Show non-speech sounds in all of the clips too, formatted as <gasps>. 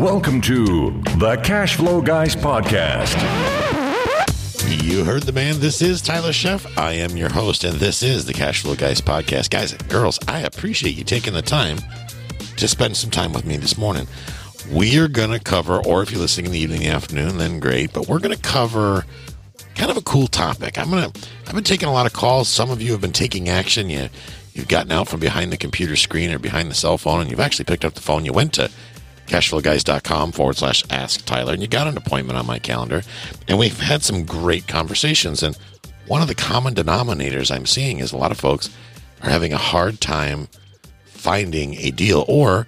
Welcome to the Cash Flow Guys podcast. You heard the man. This is Tyler Sheff. I am your host, and this is the Cash Flow Guys podcast. Guys and girls, I appreciate you taking the time to spend some time with me this morning. We are going to cover, or if you're listening in the evening, the afternoon, then great, but we're going to cover kind of a cool topic. I'm going to, I've been taking a lot of calls. Some of you have been taking action. You, you've gotten out from behind the computer screen or behind the cell phone, and you've actually picked up the phone. You went to cashflowguys.com forward slash ask Tyler. And you got an appointment on my calendar. And we've had some great conversations. And one of the common denominators I'm seeing is a lot of folks are having a hard time finding a deal. Or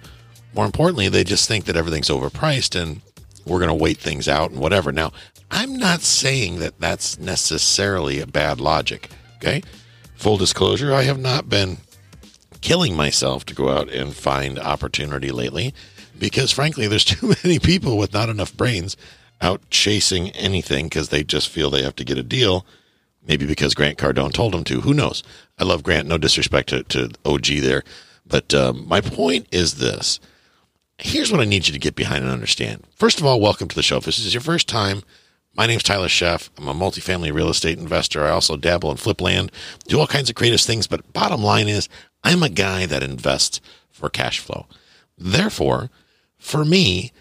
more importantly, they just think that everything's overpriced and we're going to wait things out and whatever. Now, I'm not saying that that's necessarily a bad logic. Okay. Full disclosure, I have not been killing myself to go out and find opportunity lately because frankly, there's <laughs> too many people with not enough brains out chasing anything because they just feel they have to get a deal. Maybe because Grant Cardone told them to. Who knows? I love Grant. No disrespect to, to OG there. But um, my point is this. Here's what I need you to get behind and understand. First of all, welcome to the show. If this is your first time, my name's Tyler Sheff. I'm a multifamily real estate investor. I also dabble in flip land, do all kinds of creative things. But bottom line is, I'm a guy that invests for cash flow. Therefore, for me,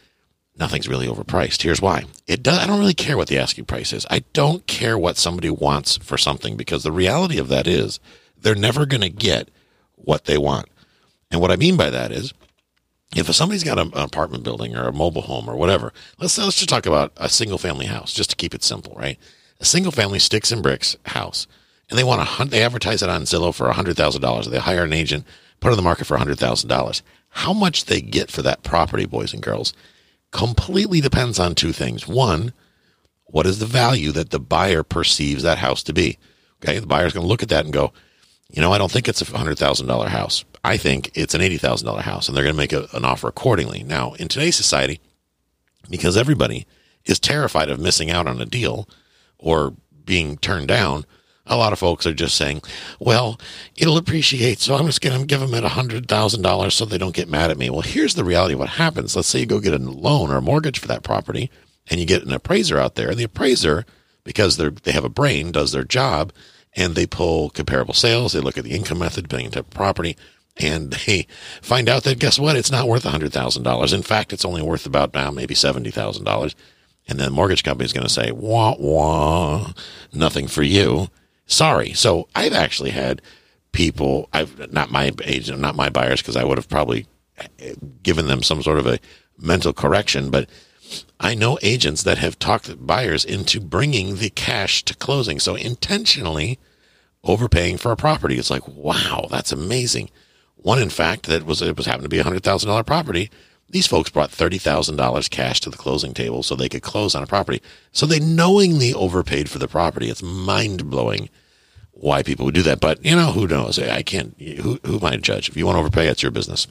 nothing's really overpriced. Here's why. It does I don't really care what the asking price is. I don't care what somebody wants for something because the reality of that is they're never going to get what they want. And what I mean by that is if somebody's got an apartment building or a mobile home or whatever, let's let's just talk about a single family house, just to keep it simple, right? A single family sticks and bricks house, and they want to hunt. they advertise it on Zillow for hundred thousand dollars. They hire an agent, put it on the market for hundred thousand dollars how much they get for that property, boys and girls, completely depends on two things. One, what is the value that the buyer perceives that house to be? Okay, the buyer's going to look at that and go, you know, I don't think it's a hundred thousand dollar house. I think it's an eighty thousand dollar house, and they're going to make a, an offer accordingly. Now, in today's society, because everybody is terrified of missing out on a deal or being turned down, a lot of folks are just saying, well, it'll appreciate, so I'm just going to give them it $100,000 so they don't get mad at me. Well, here's the reality of what happens. Let's say you go get a loan or a mortgage for that property and you get an appraiser out there. And the appraiser, because they they have a brain, does their job and they pull comparable sales. They look at the income method, depending on type of property, and <laughs> they find out that guess what? It's not worth $100,000. In fact, it's only worth about now maybe $70,000. And then the mortgage company is going to say, wah, wah, nothing for you sorry. So I've actually had people, I've not my agent, not my buyers, because I would have probably eh, given them some sort of a mental correction, but I know agents that have talked buyers into bringing the cash to closing. So intentionally overpaying for a property. It's like, wow, that's amazing. One, in fact, that was, it was happened to be a hundred thousand dollar property. These folks brought $30,000 cash to the closing table so they could close on a property. So they knowingly overpaid for the property. It's mind blowing why people would do that. But you know, who knows? I can't. Who who am I to judge? If you want to overpay, it's your business.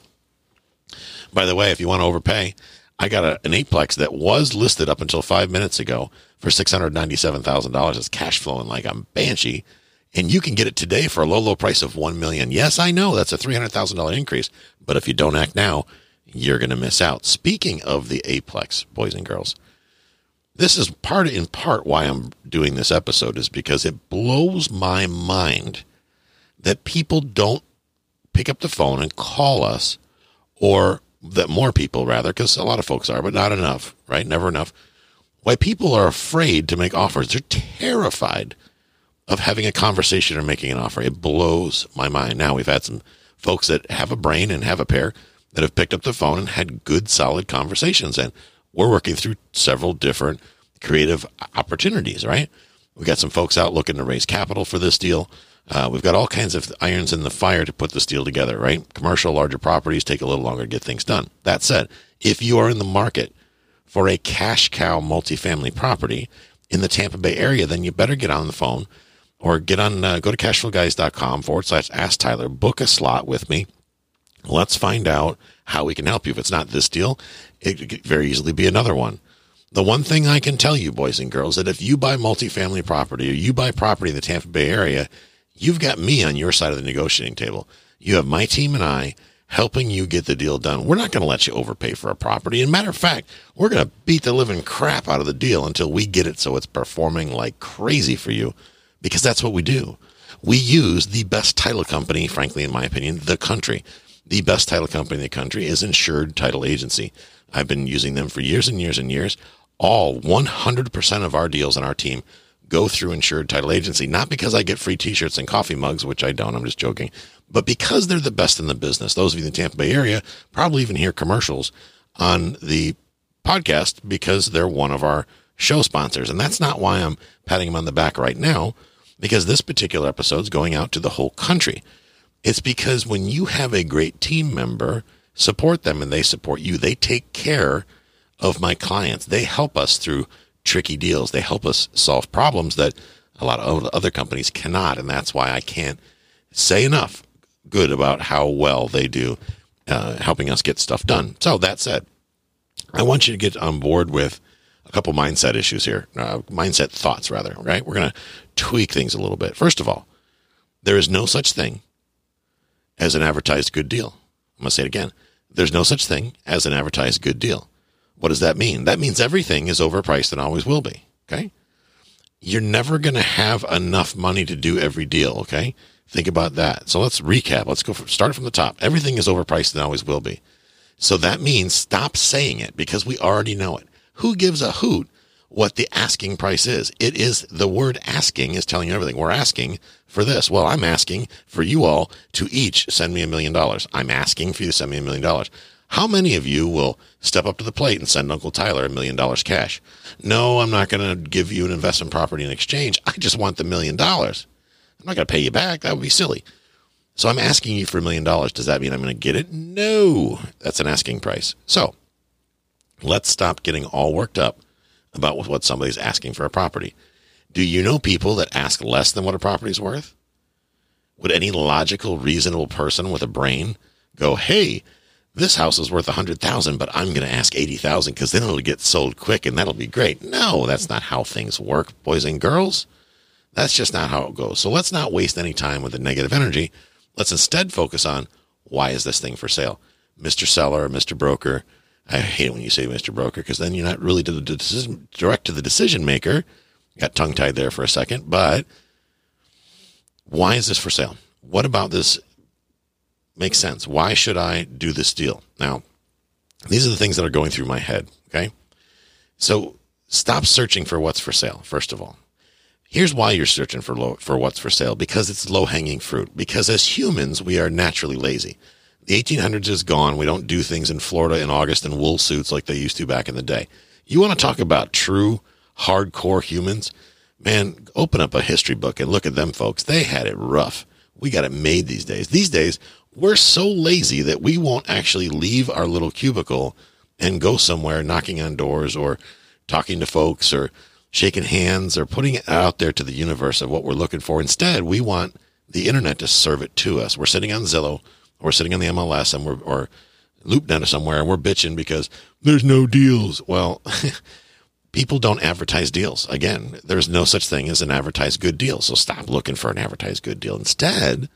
By the way, if you want to overpay, I got a, an eightplex that was listed up until five minutes ago for six hundred ninety-seven thousand dollars. It's cash flowing like a banshee, and you can get it today for a low, low price of one million. Yes, I know that's a three hundred thousand dollar increase, but if you don't act now, you're going to miss out. Speaking of the eightplex, boys and girls, this is part in part why I'm doing this episode is because it blows my mind that people don't pick up the phone and call us or that more people rather because a lot of folks are but not enough right? Never enough. Why people are afraid to make offers. They're terrified of having a conversation or making an offer. It blows my mind. Now we've had some folks that have a brain and have a pair that have picked up the phone and had good solid conversations and we're working through several different creative opportunities, right? We've got some folks out looking to raise capital for this deal. Uh, we've got all kinds of irons in the fire to put this deal together, right? Commercial, larger properties take a little longer to get things done. That said, if you are in the market for a cash cow multifamily property in the Tampa Bay area, then you better get on the phone or get on, uh, go to cashflowguys.com forward slash ask Tyler, book a slot with me. Let's find out how we can help you. If it's not this deal, it could very easily be another one. The one thing I can tell you, boys and girls, that if you buy multifamily property or you buy property in the Tampa Bay area, you've got me on your side of the negotiating table. You have my team and I helping you get the deal done. We're not going to let you overpay for a property. And matter of fact, we're going to beat the living crap out of the deal until we get it so it's performing like crazy for you because that's what we do. We use the best title company, frankly, in my opinion, the country. The best title company in the country is Insured Title Agency. I've been using them for years and years and years. All 100% of our deals on our team go through Insured Title Agency, not because I get free t shirts and coffee mugs, which I don't, I'm just joking, but because they're the best in the business. Those of you in the Tampa Bay area probably even hear commercials on the podcast because they're one of our show sponsors. And that's not why I'm patting them on the back right now, because this particular episode is going out to the whole country. It's because when you have a great team member, support them and they support you. They take care of my clients. They help us through tricky deals. They help us solve problems that a lot of other companies cannot. And that's why I can't say enough good about how well they do uh, helping us get stuff done. So that said, I want you to get on board with a couple mindset issues here, uh, mindset thoughts rather, right? We're going to tweak things a little bit. First of all, there is no such thing as an advertised good deal. I'm going to say it again. There's no such thing as an advertised good deal. What does that mean? That means everything is overpriced and always will be. Okay. You're never going to have enough money to do every deal. Okay. Think about that. So let's recap. Let's go from, start from the top. Everything is overpriced and always will be. So that means stop saying it because we already know it. Who gives a hoot what the asking price is? It is the word asking is telling you everything. We're asking for this. Well, I'm asking for you all to each send me a million dollars. I'm asking for you to send me a million dollars. How many of you will step up to the plate and send Uncle Tyler a million dollars cash? No, I'm not going to give you an investment property in exchange. I just want the million dollars. I'm not going to pay you back. That would be silly. So I'm asking you for a million dollars. Does that mean I'm going to get it? No, that's an asking price. So let's stop getting all worked up about what somebody's asking for a property. Do you know people that ask less than what a property's worth? Would any logical, reasonable person with a brain go, hey, this house is worth a hundred thousand, but I'm going to ask eighty thousand because then it'll get sold quick and that'll be great. No, that's not how things work, boys and girls. That's just not how it goes. So let's not waste any time with the negative energy. Let's instead focus on why is this thing for sale, Mr. Seller Mr. Broker. I hate when you say Mr. Broker because then you're not really to the decision, direct to the decision maker. Got tongue tied there for a second, but why is this for sale? What about this makes sense. Why should I do this deal? Now, these are the things that are going through my head. Okay. So stop searching for what's for sale, first of all. Here's why you're searching for low, for what's for sale because it's low hanging fruit. Because as humans, we are naturally lazy. The 1800s is gone. We don't do things in Florida in August in wool suits like they used to back in the day. You want to talk about true hardcore humans? Man, open up a history book and look at them folks. They had it rough. We got it made these days. These days, we're so lazy that we won't actually leave our little cubicle and go somewhere knocking on doors or talking to folks or shaking hands or putting it out there to the universe of what we're looking for. Instead, we want the internet to serve it to us. We're sitting on Zillow, we're sitting in the MLS, and we're or LoopNet somewhere, and we're bitching because there's no deals. Well, <laughs> people don't advertise deals. Again, there's no such thing as an advertised good deal. So stop looking for an advertised good deal. Instead,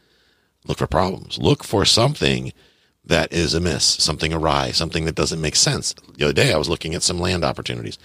Look for problems. Look for something that is amiss, something awry, something that doesn't make sense. The other day, I was looking at some land opportunities.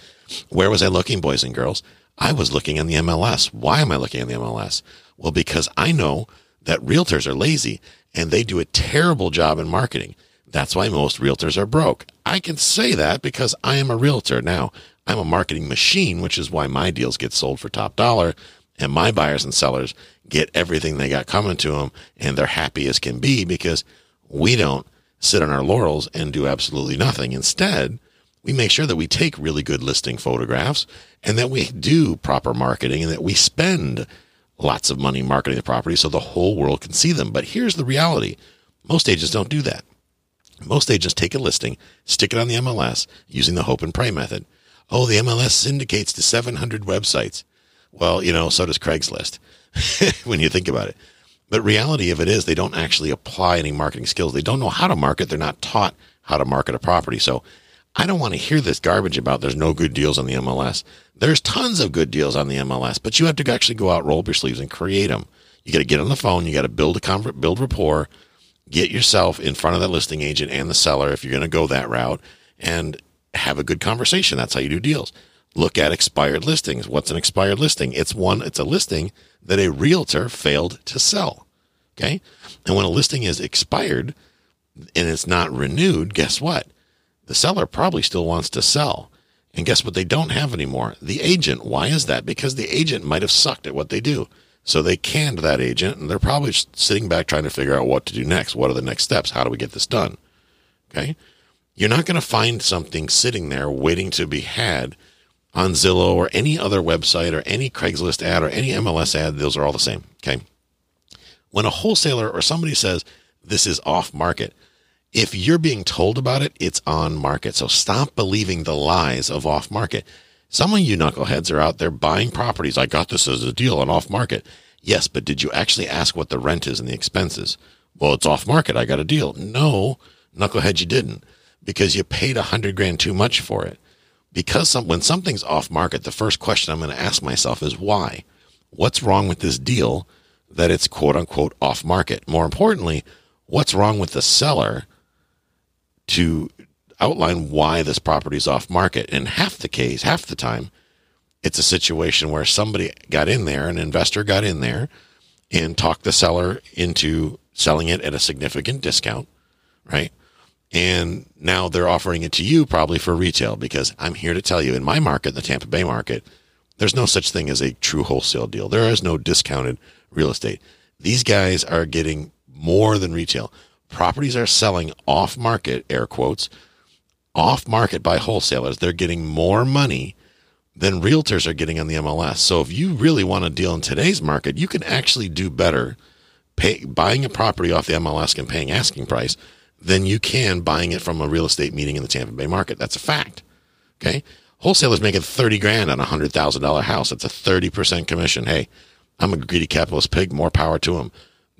Where was I looking, boys and girls? I was looking in the MLS. Why am I looking in the MLS? Well, because I know that realtors are lazy and they do a terrible job in marketing. That's why most realtors are broke. I can say that because I am a realtor. Now, I'm a marketing machine, which is why my deals get sold for top dollar and my buyers and sellers get everything they got coming to them and they're happy as can be because we don't sit on our laurels and do absolutely nothing. Instead, we make sure that we take really good listing photographs and that we do proper marketing and that we spend lots of money marketing the property so the whole world can see them. But here's the reality. Most agents don't do that. Most agents take a listing, stick it on the MLS using the hope and pray method. Oh, the MLS syndicates to 700 websites. Well, you know, so does Craigslist <laughs> when you think about it. But reality of it is they don't actually apply any marketing skills. They don't know how to market. They're not taught how to market a property. So I don't want to hear this garbage about there's no good deals on the MLS. There's tons of good deals on the MLS, but you have to actually go out, roll up your sleeves and create them. You got to get on the phone. You got to build a convert, build rapport Get yourself in front of that listing agent and the seller if you're going to go that route and have a good conversation. That's how you do deals. Look at expired listings. What's an expired listing? It's one, it's a listing that a realtor failed to sell. Okay. And when a listing is expired and it's not renewed, guess what? The seller probably still wants to sell. And guess what they don't have anymore? The agent. Why is that? Because the agent might have sucked at what they do. So they canned that agent and they're probably sitting back trying to figure out what to do next. What are the next steps? How do we get this done? Okay. You're not going to find something sitting there waiting to be had on Zillow or any other website or any Craigslist ad or any MLS ad. Those are all the same. Okay. When a wholesaler or somebody says this is off market, if you're being told about it, it's on market. So stop believing the lies of off market. Some of you knuckleheads are out there buying properties. I got this as a deal on off market. Yes, but did you actually ask what the rent is and the expenses? Well, it's off market. I got a deal. No, knucklehead, you didn't because you paid a hundred grand too much for it. Because some, when something's off market, the first question I'm going to ask myself is why? What's wrong with this deal that it's quote unquote off market? More importantly, what's wrong with the seller to outline why this property is off market. In half the case, half the time, it's a situation where somebody got in there, an investor got in there and talked the seller into selling it at a significant discount, right? And now they're offering it to you probably for retail because I'm here to tell you in my market, the Tampa Bay market, there's no such thing as a true wholesale deal. There is no discounted real estate. These guys are getting more than retail. Properties are selling off market, air quotes, off market by wholesalers. They're getting more money than realtors are getting on the MLS. So if you really want to deal in today's market, you can actually do better pay, buying a property off the MLS and paying asking price than you can buying it from a real estate meeting in the Tampa Bay market. That's a fact. Okay. Wholesalers making 30 grand on a hundred thousand dollar house. That's a 30% commission. Hey, I'm a greedy capitalist pig. More power to them.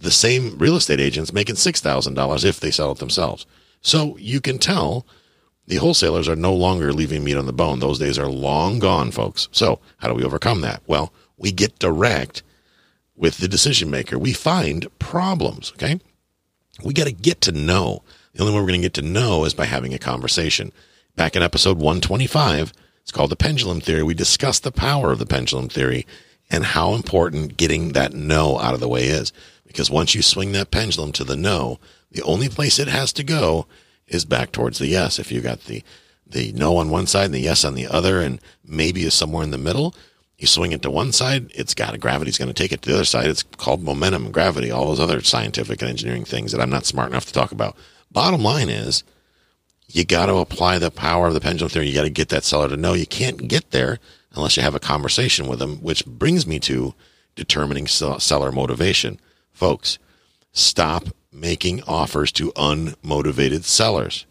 The same real estate agents making $6,000 if they sell it themselves. So you can tell the wholesalers are no longer leaving meat on the bone. Those days are long gone, folks. So how do we overcome that? Well, we get direct with the decision maker. We find problems. Okay. We got to get to know. The only way we're going to get to know is by having a conversation. Back in episode 125, it's called the pendulum theory. We discussed the power of the pendulum theory and how important getting that no out of the way is. Because once you swing that pendulum to the no, the only place it has to go is back towards the yes. If you got the, the no on one side and the yes on the other, and maybe is somewhere in the middle, you swing it to one side, it's got a gravity's going to take it to the other side. It's called momentum and gravity, all those other scientific and engineering things that I'm not smart enough to talk about. Bottom line is, you got to apply the power of the pendulum theory. You got to get that seller to know you can't get there unless you have a conversation with them, which brings me to determining seller motivation. Folks, stop making offers to unmotivated sellers.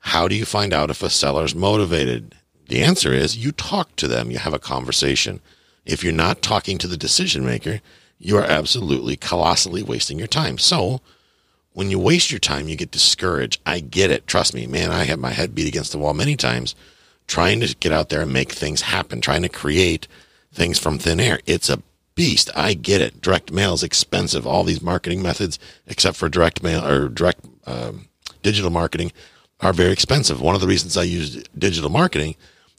How do you find out if a seller's motivated? The answer is you talk to them, you have a conversation. If you're not talking to the decision maker, you are absolutely colossally wasting your time. So, when you waste your time, you get discouraged. I get it. Trust me, man, I have my head beat against the wall many times trying to get out there and make things happen, trying to create things from thin air. It's a beast. I get it. Direct mail is expensive. All these marketing methods, except for direct mail or direct um, digital marketing, are very expensive. One of the reasons I use digital marketing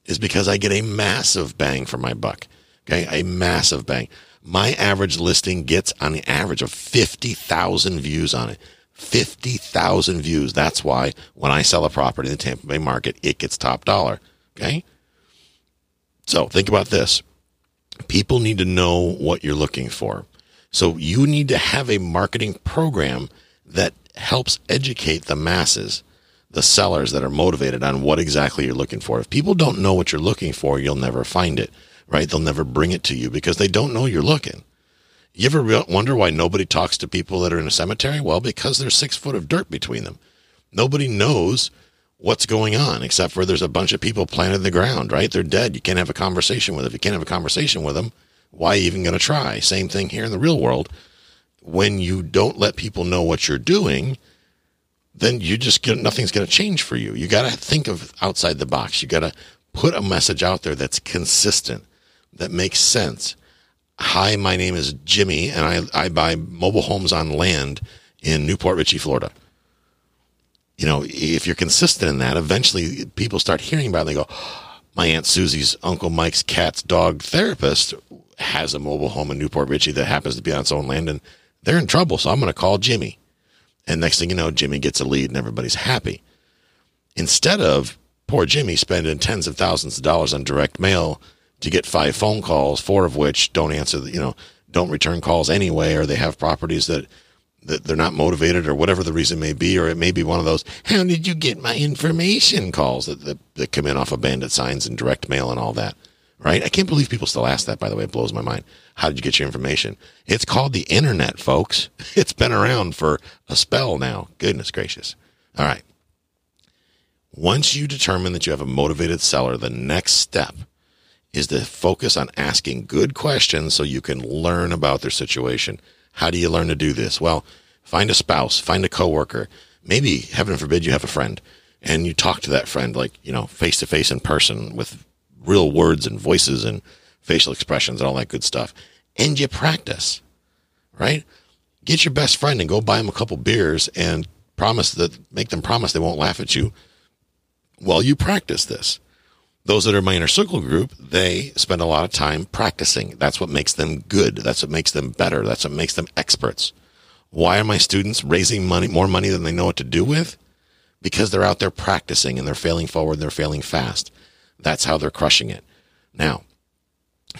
is because I get a massive bang for my buck. Okay, a massive bang. My average listing gets on the average of 50,000 views on it. 50,000 views. That's why when I sell a property in the Tampa Bay market, it gets top dollar. Okay. So think about this. People need to know what you're looking for. So you need to have a marketing program that helps educate the masses, the sellers that are motivated on what exactly you're looking for. If people don't know what you're looking for, you'll never find it, right? They'll never bring it to you because they don't know you're looking. You ever wonder why nobody talks to people that are in a cemetery? Well, because there's six foot of dirt between them. Nobody knows what's going on, except for there's a bunch of people planted in the ground, right? They're dead. You can't have a conversation with them. If you can't have a conversation with them, why even going to try? Same thing here in the real world. When you don't let people know what you're doing, then you just get nothing's going to change for you. You got to think of outside the box. You got to put a message out there that's consistent, that makes sense. Hi, my name is Jimmy, and I, I buy mobile homes on land in New Port Richey, Florida. You know, if you're consistent in that, eventually people start hearing about it. And they go, my Aunt Susie's Uncle Mike's cat's dog therapist has a mobile home in New Port Richey that happens to be on its own land and they're in trouble. So I'm going to call Jimmy. And next thing you know, Jimmy gets a lead and everybody's happy. Instead of poor Jimmy spending tens of thousands of dollars on direct mail to get five phone calls, four of which don't answer, you know, don't return calls anyway, or they have properties that, that they're not motivated or whatever the reason may be, or it may be one of those, how did you get my information calls that, that, that come in off of bandit signs and direct mail and all that right? I can't believe people still ask that, by the way. It blows my mind. How did you get your information? It's called the internet, folks. <laughs> It's been around for a spell now. Goodness gracious. All right. Once you determine that you have a motivated seller, the next step is to focus on asking good questions so you can learn about their situation. How do you learn to do this? Well, find a spouse, find a coworker. Maybe, heaven forbid, you have a friend and you talk to that friend like, you know, face to face in person with real words and voices and facial expressions and all that good stuff. And you practice, right? Get your best friend and go buy them a couple beers and promise that, make them promise they won't laugh at you while you practice this. Those that are my inner circle group, they spend a lot of time practicing. That's what makes them good. That's what makes them better. That's what makes them experts. Why are my students raising money, more money than they know what to do with? Because they're out there practicing and they're failing forward and they're failing fast. That's how they're crushing it. Now,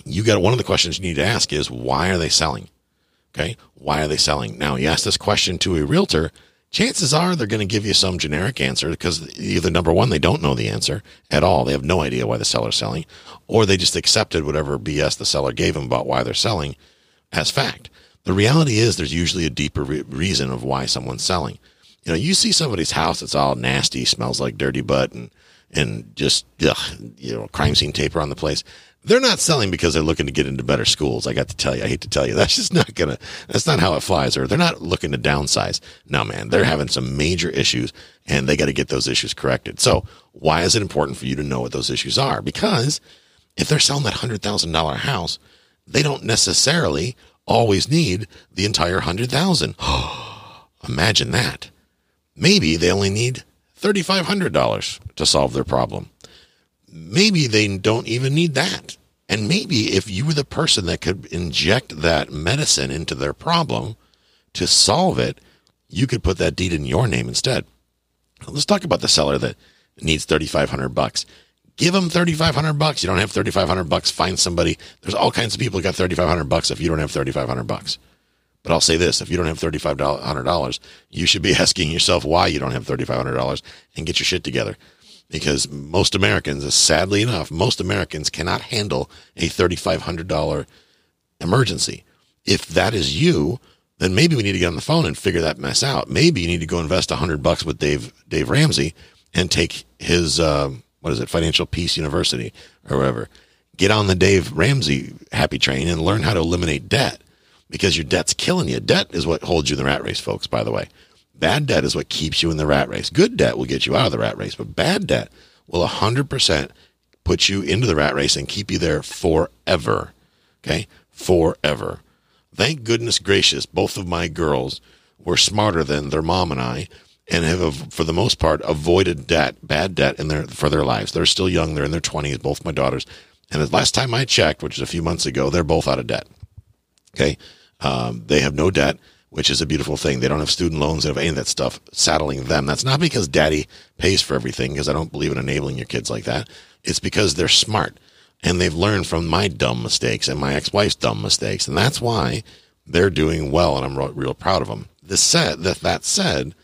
you got one of the questions you need to ask is why are they selling? Okay. Why are they selling? Now, you ask this question to a realtor, chances are they're going to give you some generic answer because either number one, they don't know the answer at all. They have no idea why the seller's selling, or they just accepted whatever BS the seller gave them about why they're selling as fact. The reality is there's usually a deeper re- reason of why someone's selling. You know, you see somebody's house that's all nasty, smells like dirty butt, and and just ugh, you know crime scene tape around the place. They're not selling because they're looking to get into better schools. I got to tell you, I hate to tell you, <laughs> that's just not gonna. That's not how it flies. Or they're not looking to downsize. No, man, they're having some major issues, and they got to get those issues corrected. So, why is it important for you to know what those issues are? Because if they're selling that hundred thousand dollar house, they don't necessarily always need the entire hundred thousand. <gasps> Imagine that. Maybe they only need $3,500 to solve their problem. Maybe they don't even need that. And maybe if you were the person that could inject that medicine into their problem to solve it, you could put that deed in your name instead. Let's talk about the seller that needs 3500 bucks. Give them 3500 bucks. You don't have 3500 bucks, find somebody. There's all kinds of people who got 3500 bucks if you don't have 3500 bucks. But I'll say this if you don't have $3,500, you should be <laughs> asking yourself why you don't have $3,500 and get your shit together. Because most Americans, sadly enough, most Americans cannot handle a $3,500 emergency. If that is you, then maybe we need to get on the phone and figure that mess out. Maybe you need to go invest a hundred bucks with Dave Dave Ramsey and take his uh, what is it, Financial Peace University or whatever. Get on the Dave Ramsey happy train and learn how to eliminate debt because your debt's killing you. Debt is what holds you in the rat race, folks, by the way. Bad debt is what keeps you in the rat race. Good debt will get you out of the rat race, but bad debt will 100% put you into the rat race and keep you there forever. Okay? Forever. Thank goodness gracious, both of my girls were smarter than their mom and I and have, for the most part, avoided debt, bad debt in their, for their lives. They're still young. They're in their 20s, both my daughters. And the last time I checked, which is a few months ago, they're both out of debt. Okay. Um, they have no debt, which is a beautiful thing. They don't have student loans. They have any of that stuff saddling them. That's not because daddy pays for everything, because I don't believe in enabling your kids like that. It's because they're smart and they've learned from my dumb mistakes and my ex-wife's dumb mistakes. And that's why they're doing well. And I'm real, real proud of them. This said, that, that said,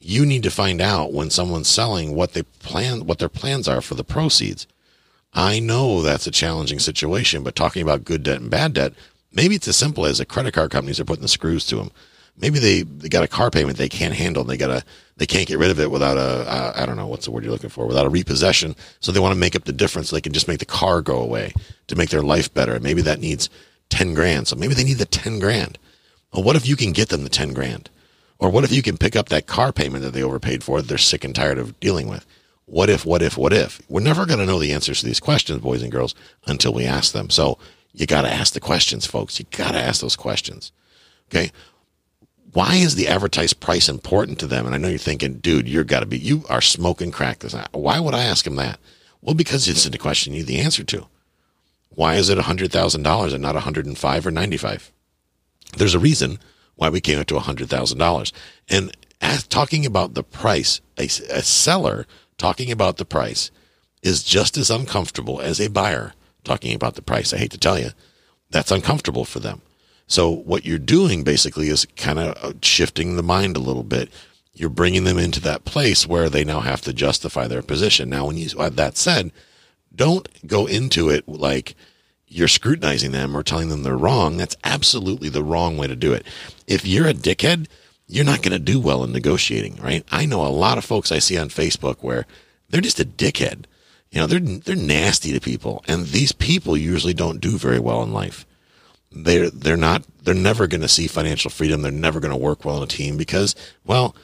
you need to find out when someone's selling what they plan, what their plans are for the proceeds. I know that's a challenging situation, but talking about good debt and bad debt, Maybe it's as simple as the credit card companies are putting the screws to them. Maybe they, they got a car payment they can't handle. And they got a they can't get rid of it without a I don't know what's the word you're looking for without a repossession. So they want to make up the difference. So they can just make the car go away to make their life better. And Maybe that needs ten grand. So maybe they need the ten grand. Well, what if you can get them the ten grand? Or what if you can pick up that car payment that they overpaid for that they're sick and tired of dealing with? What if, what if, what if? We're never going to know the answers to these questions, boys and girls, until we ask them. So you got to ask the questions, folks. You got to ask those questions. Okay. why is the advertised price important to them? And I know you're thinking, dude, you're got to be, you are smoking crack. This. Why would I ask them that? Well, because it's a question you need the answer to. Why is it $100,000 and not 105 or 95? There's a reason why we came up to $100,000. And as, talking about the price, a, a seller talking about the price is just as uncomfortable as a buyer talking about the price. I hate to tell you, that's uncomfortable for them. So what you're doing basically is kind of uh, shifting the mind a little bit. You're bringing them into that place where they now have to justify their position. Now, when you have that said, don't go into it like you're scrutinizing them or telling them they're wrong. That's absolutely the wrong way to do it. If you're a dickhead, you're not going to do well in negotiating, right? I know a lot of folks I see on Facebook where they're just a dickhead. You know, they're they're nasty to people, and these people usually don't do very well in life they're they're not they're never going to see financial freedom. They're never going to work well in a team because, well,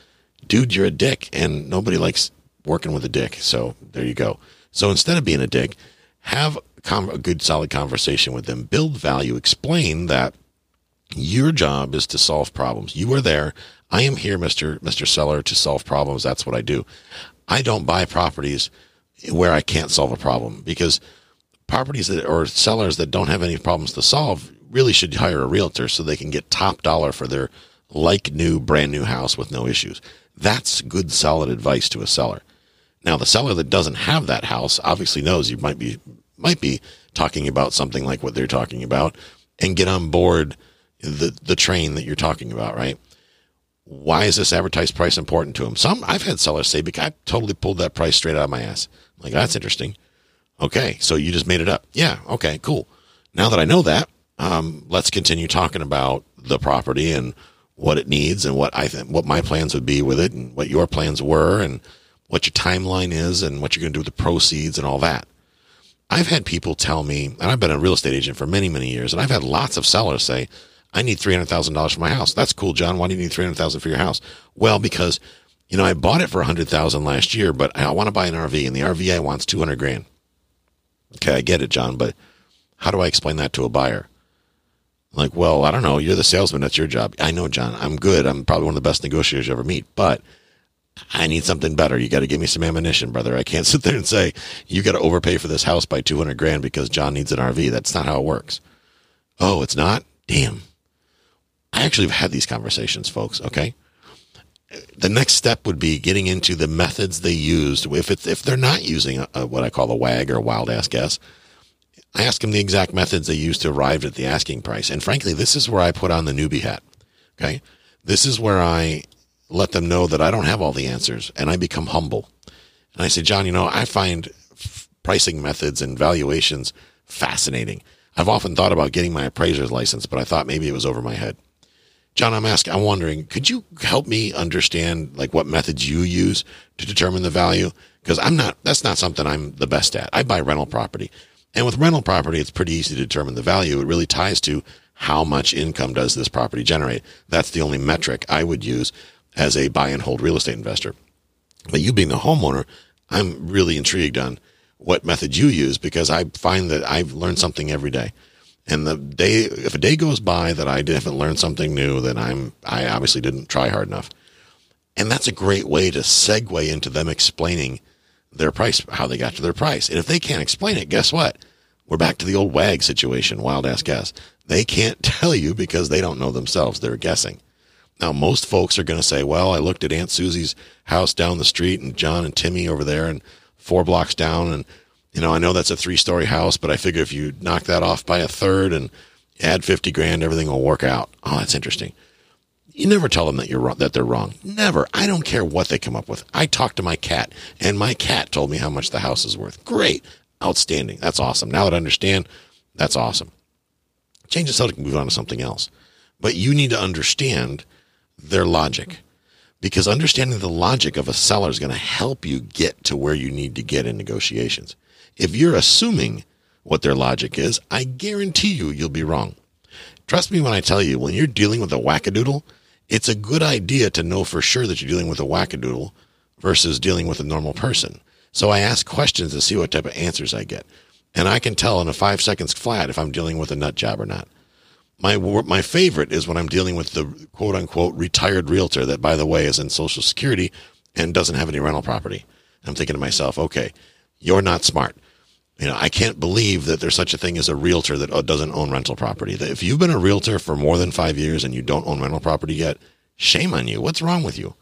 dude, you're a dick, and nobody likes working with a dick. So there you go. So instead of being a dick, have a good solid conversation with them, build value, explain that your job is to solve problems. You are there. I am here, Mister Mister Seller, to solve problems. That's what I do. I don't buy properties where I can't solve a problem because properties that or sellers that don't have any problems to solve really should hire a realtor so they can get top dollar for their like new, brand new house with no issues. That's good, solid advice to a seller. Now, the seller that doesn't have that house obviously knows you might be might be talking about something like what they're talking about, and get on board the the train that you're talking about, right? Why is this advertised price important to them? Some I've had sellers say, "Because I totally pulled that price straight out of my ass." Like that's interesting. Okay, so you just made it up. Yeah. Okay. Cool. Now that I know that, um, let's continue talking about the property and what it needs and what I think, what my plans would be with it and what your plans were and what your timeline is and what you're going to do with the proceeds and all that. I've had people tell me, and I've been a real estate agent for many, many years, and I've had lots of sellers say, I need $300,000 for my house. That's cool, John. Why do you need 300,000 for your house? Well, because, you know, I bought it for a 100,000 last year, but I want to buy an RV and the RV I want's 200 grand. Okay. I get it, John, but how do I explain that to a buyer? like, well, I don't know. You're the salesman. That's your job. I know, John. I'm good. I'm probably one of the best negotiators you ever meet, but I need something better. You got to give me some ammunition, brother. I can't <laughs> sit there and say, you got to overpay for this house by 200 grand because John needs an RV. That's not how it works. Oh, it's not? Damn. I actually have had these conversations, folks. Okay. The next step would be getting into the methods they used. If it's, if they're not using a, a, what I call a WAG or a wild ass guess, I ask them the exact methods they used to arrive at the asking price. And frankly, this is where I put on the newbie hat. Okay. This is where I let them know that I don't have all the answers and I become humble. And I say, John, you know, I find f- pricing methods and valuations fascinating. I've often thought about getting my appraiser's license, but I thought maybe it was over my head. John, I'm asking, I'm wondering, could you help me understand like what methods you use to determine the value? Because I'm not, that's not something I'm the best at. I buy rental property. And with rental property, it's pretty easy to determine the value. It really ties to how much income does this property generate. That's the only metric I would use as a buy and hold real estate investor. But you being the homeowner, I'm really intrigued on what method you use because I find that I've learned something every day. And the day, if a day goes by that I haven't learned something new, then I'm, I obviously didn't try hard enough. And that's a great way to segue into them explaining their price, how they got to their price. And if they can't explain it, guess what? We're back to the old WAG situation, wild ass guess. They can't <laughs> tell you because they don't know themselves. They're guessing. Now, most folks are going to say, well, I looked at Aunt Susie's house down the street and John and Timmy over there and four blocks down. And, you know, I know that's a three story house, but I figure if you knock that off by a third and add 50 grand, everything will work out. Oh, that's interesting. You never tell them that you're wrong, that they're wrong. Never. I don't care what they come up with. I talked to my cat, and my cat told me how much the house is worth. Great, outstanding. That's awesome. Now that I understand, that's awesome. Change the subject, move on to something else. But you need to understand their logic, because understanding the logic of a seller is going to help you get to where you need to get in negotiations. If you're assuming what their logic is, I guarantee you you'll be wrong. Trust me when I tell you, when you're dealing with a wackadoodle, it's a good idea to know for sure that you're dealing with a wackadoodle versus dealing with a normal person. So I ask questions to see what type of answers I get. And I can tell in a five seconds flat if I'm dealing with a nut job or not. My my favorite is when I'm dealing with the quote unquote retired realtor that, by the way, is in Social Security and doesn't have any rental property. I'm thinking to myself, okay, you're not smart. You know, I can't believe that there's such a thing as a realtor that uh, doesn't own rental property. That if you've been a realtor for more than five years and you don't own rental property yet, shame on you. What's wrong with you?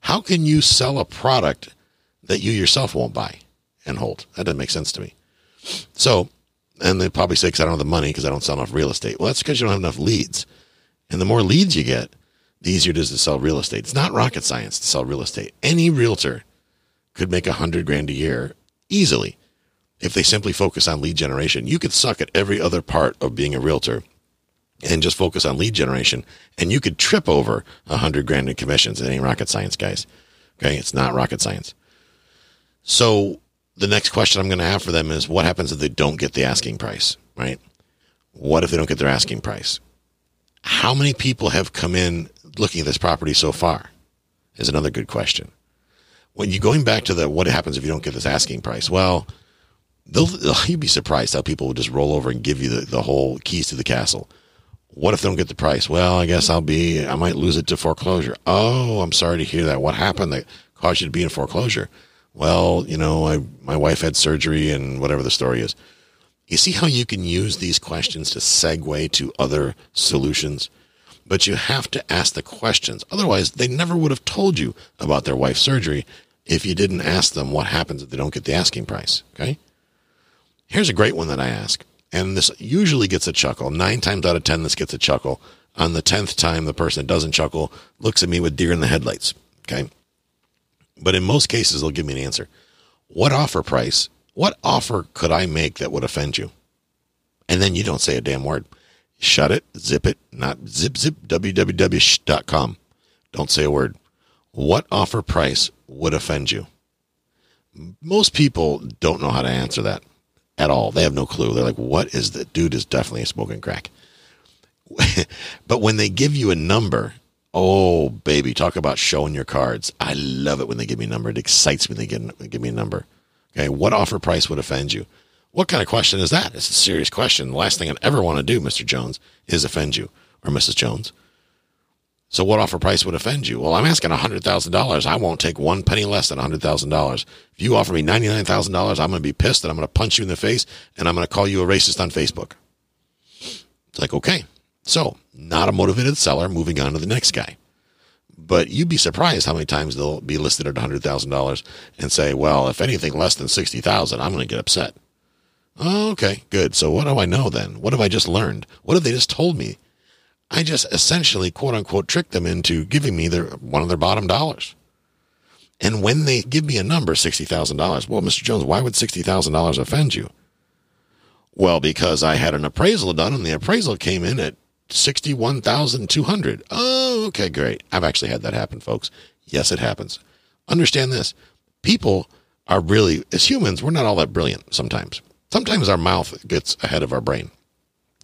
How can you sell a product that you yourself won't buy and hold? That doesn't make sense to me. So and they probably say, because I don't have the money because I don't sell enough real estate. Well, that's because you don't have enough leads. And the more leads you get, the easier it is to sell real estate. It's not rocket science to sell real estate. Any realtor could make a hundred grand a year easily if they simply focus on lead generation. You could suck at every other part of being a realtor and just focus on lead generation, and you could trip over a hundred grand in commissions. It ain't rocket science, guys. Okay, it's not rocket science. So the next question I'm going to have for them is what happens if they don't get the asking price, right? What if they don't get their asking price? How many people have come in looking at this property so far? Is another good question. When you're going back to the what happens if you don't get this asking price, well, they'll, <laughs> you'd be surprised how people will just roll over and give you the, the whole keys to the castle. What if they don't get the price? Well, I guess I'll be, I might lose it to foreclosure. Oh, I'm sorry to hear that. What happened that caused you to be in foreclosure? well, you know, I, my wife had surgery and whatever the story is. You see how you can use these questions to segue to other solutions? But you have to ask the questions. Otherwise, they never would have told you about their wife's surgery if you didn't ask them what happens if they don't get the asking price. Okay. Here's a great one that I ask. And this usually gets a chuckle. Nine times out of 10, this gets a chuckle. On the 10th time, the person that doesn't chuckle looks at me with deer in the headlights. Okay. But in most cases, they'll give me an answer. What offer price? What offer could I make that would offend you? And then you don't say a damn word. Shut it, zip it, not zip zip www.com. Don't say a word. What offer price would offend you? Most people don't know how to answer that at all. They have no clue. They're like, what is that? dude is definitely smoking crack. <laughs> but when they give you a number Oh, baby, talk about showing your cards. I love it when they give me a number. It excites me when they give, give me a number. Okay, what offer price would offend you? What kind of question is that? It's a serious question. The last thing I'd ever want to do, Mr. Jones, is offend you or Mrs. Jones. So, what offer price would offend you? Well, I'm asking $100,000. I won't take one penny less than $100,000. If you offer me $99,000, I'm going to be pissed and I'm going to punch you in the face and I'm going to call you a racist on Facebook. It's like, okay, so, not a motivated seller. Moving on to the next guy. But you'd be surprised how many times they'll be listed at $100,000 and say, well, if anything less than 60000 I'm going to get upset. Okay, good. So, what do I know then? What have I just learned? What have they just told me? I just essentially, quote unquote, tricked them into giving me their, one of their bottom dollars. And when they give me a number, $60,000, well, Mr. Jones, why would $60,000 offend you? Well, because I had an appraisal done and the appraisal came in at 61,200. Oh, okay, great. I've actually had that happen, folks. Yes, it happens. Understand this. People are really, as humans, we're not all that brilliant sometimes. Sometimes our mouth gets ahead of our brain.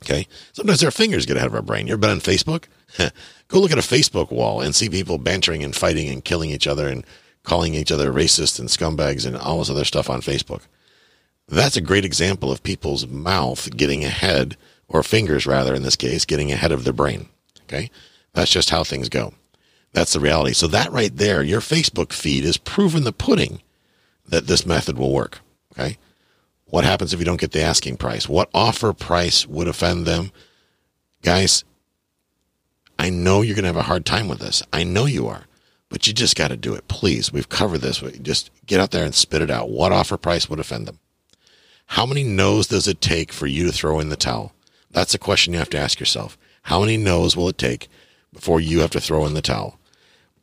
Okay. Sometimes our fingers get ahead of our brain. You ever been on Facebook? <laughs> Go look at a Facebook wall and see people bantering and fighting and killing each other and calling each other racist and scumbags and all this other stuff on Facebook. That's a great example of people's mouth getting ahead or fingers rather in this case, getting ahead of their brain. Okay. That's just how things go. That's the reality. So that right there, your Facebook feed is proven the pudding that this method will work. Okay. What happens if you don't get the asking price? What offer price would offend them? Guys, I know you're going to have a hard time with this. I know you are, but you just got to do it. Please. We've covered this. Just get out there and spit it out. What offer price would offend them? How many no's does it take for you to throw in the towel? That's a question you have to ask yourself. How many no's will it take before you have to throw in the towel?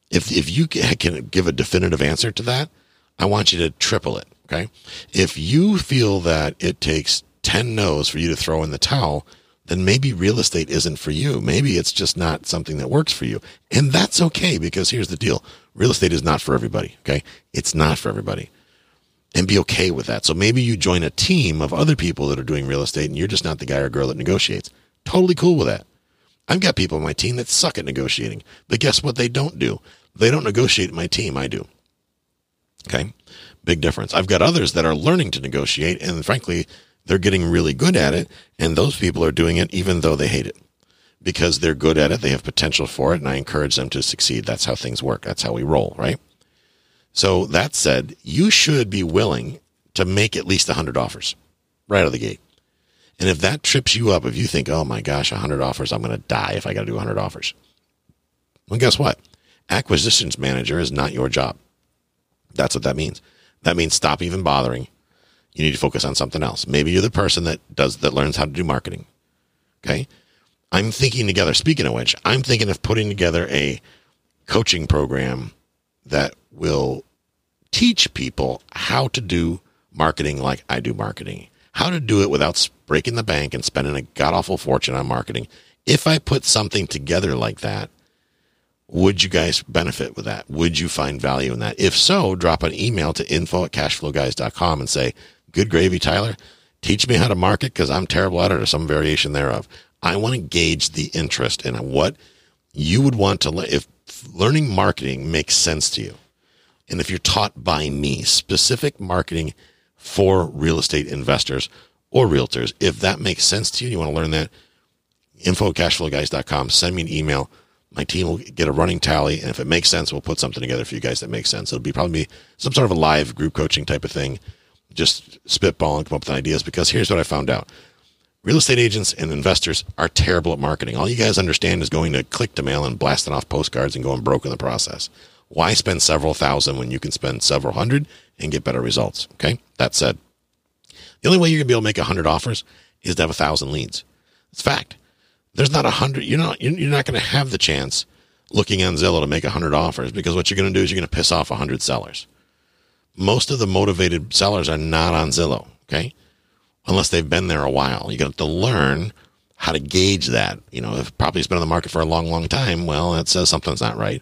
If, if you can give a definitive answer to that, I want you to triple it. Okay. If you feel that it takes 10 no's for you to throw in the towel, then maybe real estate isn't for you. Maybe it's just not something that works for you. And that's okay because here's the deal. Real estate is not for everybody. Okay. It's not for everybody and be okay with that. So maybe you join a team of other people that are doing real estate and you're just not the guy or girl that negotiates. Totally cool with that. I've got people on my team that suck at negotiating, but guess what they don't do? They don't negotiate my team. I do. Okay. Big difference. I've got others that are learning to negotiate and frankly, they're getting really good at it. And those people are doing it even though they hate it because they're good at it. They have potential for it, and I encourage them to succeed. That's how things work. That's how we roll, right? So that said, you should be willing to make at least 100 offers right out of the gate. And if that trips you up, if you think, oh my gosh, 100 offers, I'm going to die if I got to do 100 offers. Well, guess what? Acquisitions manager is not your job. That's what that means. That means stop even bothering. You need to focus on something else. Maybe you're the person that does that learns how to do marketing. Okay. I'm thinking together. Speaking of which, I'm thinking of putting together a coaching program that will teach people how to do marketing like I do marketing, how to do it without breaking the bank and spending a god awful fortune on marketing. If I put something together like that, would you guys benefit with that? Would you find value in that? If so, drop an email to info at cashflowguys.com and say, Good gravy, Tyler. Teach me how to market because I'm terrible at it or some variation thereof. I want to gauge the interest in what you would want to learn. If learning marketing makes sense to you, and if you're taught by me specific marketing for real estate investors or realtors, if that makes sense to you, and you want to learn that, info at cashflowguys.com, send me an email my team will get a running tally, and if it makes sense, we'll put something together for you guys that makes sense. It'll be probably some sort of a live group coaching type of thing, just spitball and come up with ideas. Because here's what I found out: real estate agents and investors are terrible at marketing. All you guys understand is going to click to mail and blasting off postcards and going broke in the process. Why spend several thousand when you can spend several hundred and get better results? Okay. That said, the only way you're gonna be able to make hundred offers is to have a thousand leads. It's fact there's not a hundred. You're not. You're not going to have the chance looking on Zillow to make a hundred offers because what you're going to do is you're going to piss off a hundred sellers. Most of the motivated sellers are not on Zillow. Okay, unless they've been there a while. You got to learn how to gauge that. You know, if property's been on the market for a long, long time, well, that says something's not right.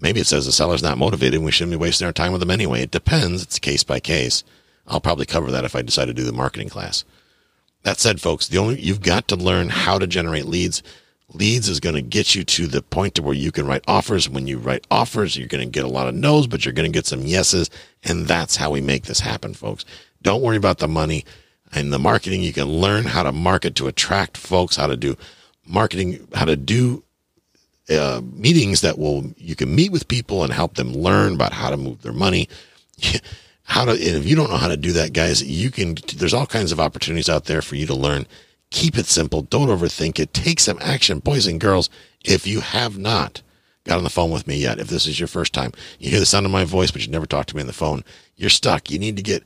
Maybe it says the seller's not motivated. and We shouldn't be wasting our time with them anyway. It depends. It's case by case. I'll probably cover that if I decide to do the marketing class. That said, folks, the only you've got to learn how to generate leads. Leads is going to get you to the point to where you can write offers. When you write offers, you're going to get a lot of no's, but you're going to get some yeses. And that's how we make this happen, folks. Don't worry about the money and the marketing. You can learn how to market to attract folks, how to do marketing, how to do uh, meetings that will, you can meet with people and help them learn about how to move their money. <laughs> how to, if you don't know how to do that, guys, you can, there's all kinds of opportunities out there for you to learn. Keep it simple. Don't overthink it. Take some action, boys and girls. If you have not got on the phone with me yet, if this is your first time, you hear the sound of my voice, but you never talked to me on the phone, you're stuck. You need to get,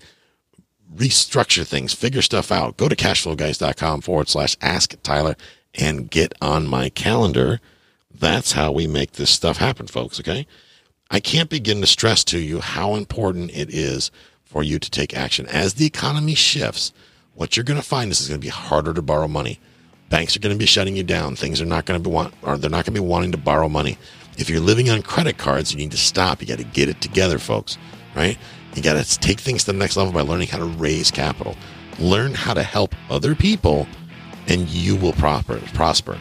restructure things, figure stuff out. Go to cashflowguys.com forward slash ask Tyler and get on my calendar. That's how we make this stuff happen, folks. Okay. I can't begin to stress to you how important it is for you to take action. As the economy shifts, what you're going to find is it's going to be harder to borrow money. Banks are going to be shutting you down. Things are not going to be want, or they're not going to be wanting to borrow money. If you're living on credit cards, you need to stop. You got to get it together, folks. Right? You got to take things to the next level by learning how to raise capital. Learn how to help other people, and you will prosper. Prosper.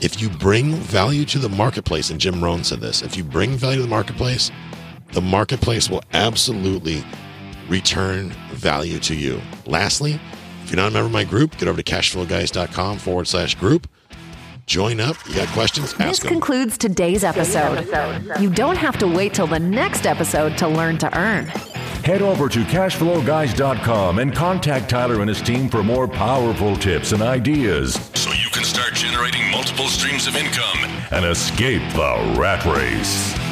If you bring value to the marketplace, and Jim Rohn said this, if you bring value to the marketplace, the marketplace will absolutely return value to you. Lastly, if you're not a member of my group, get over to cashflowguys.com forward slash group. Join up. You got questions? Ask this them. concludes today's episode. You don't have to wait till the next episode to learn to earn. Head over to cashflowguys.com and contact Tyler and his team for more powerful tips and ideas So you can start generating multiple streams of income. and escape the rat race.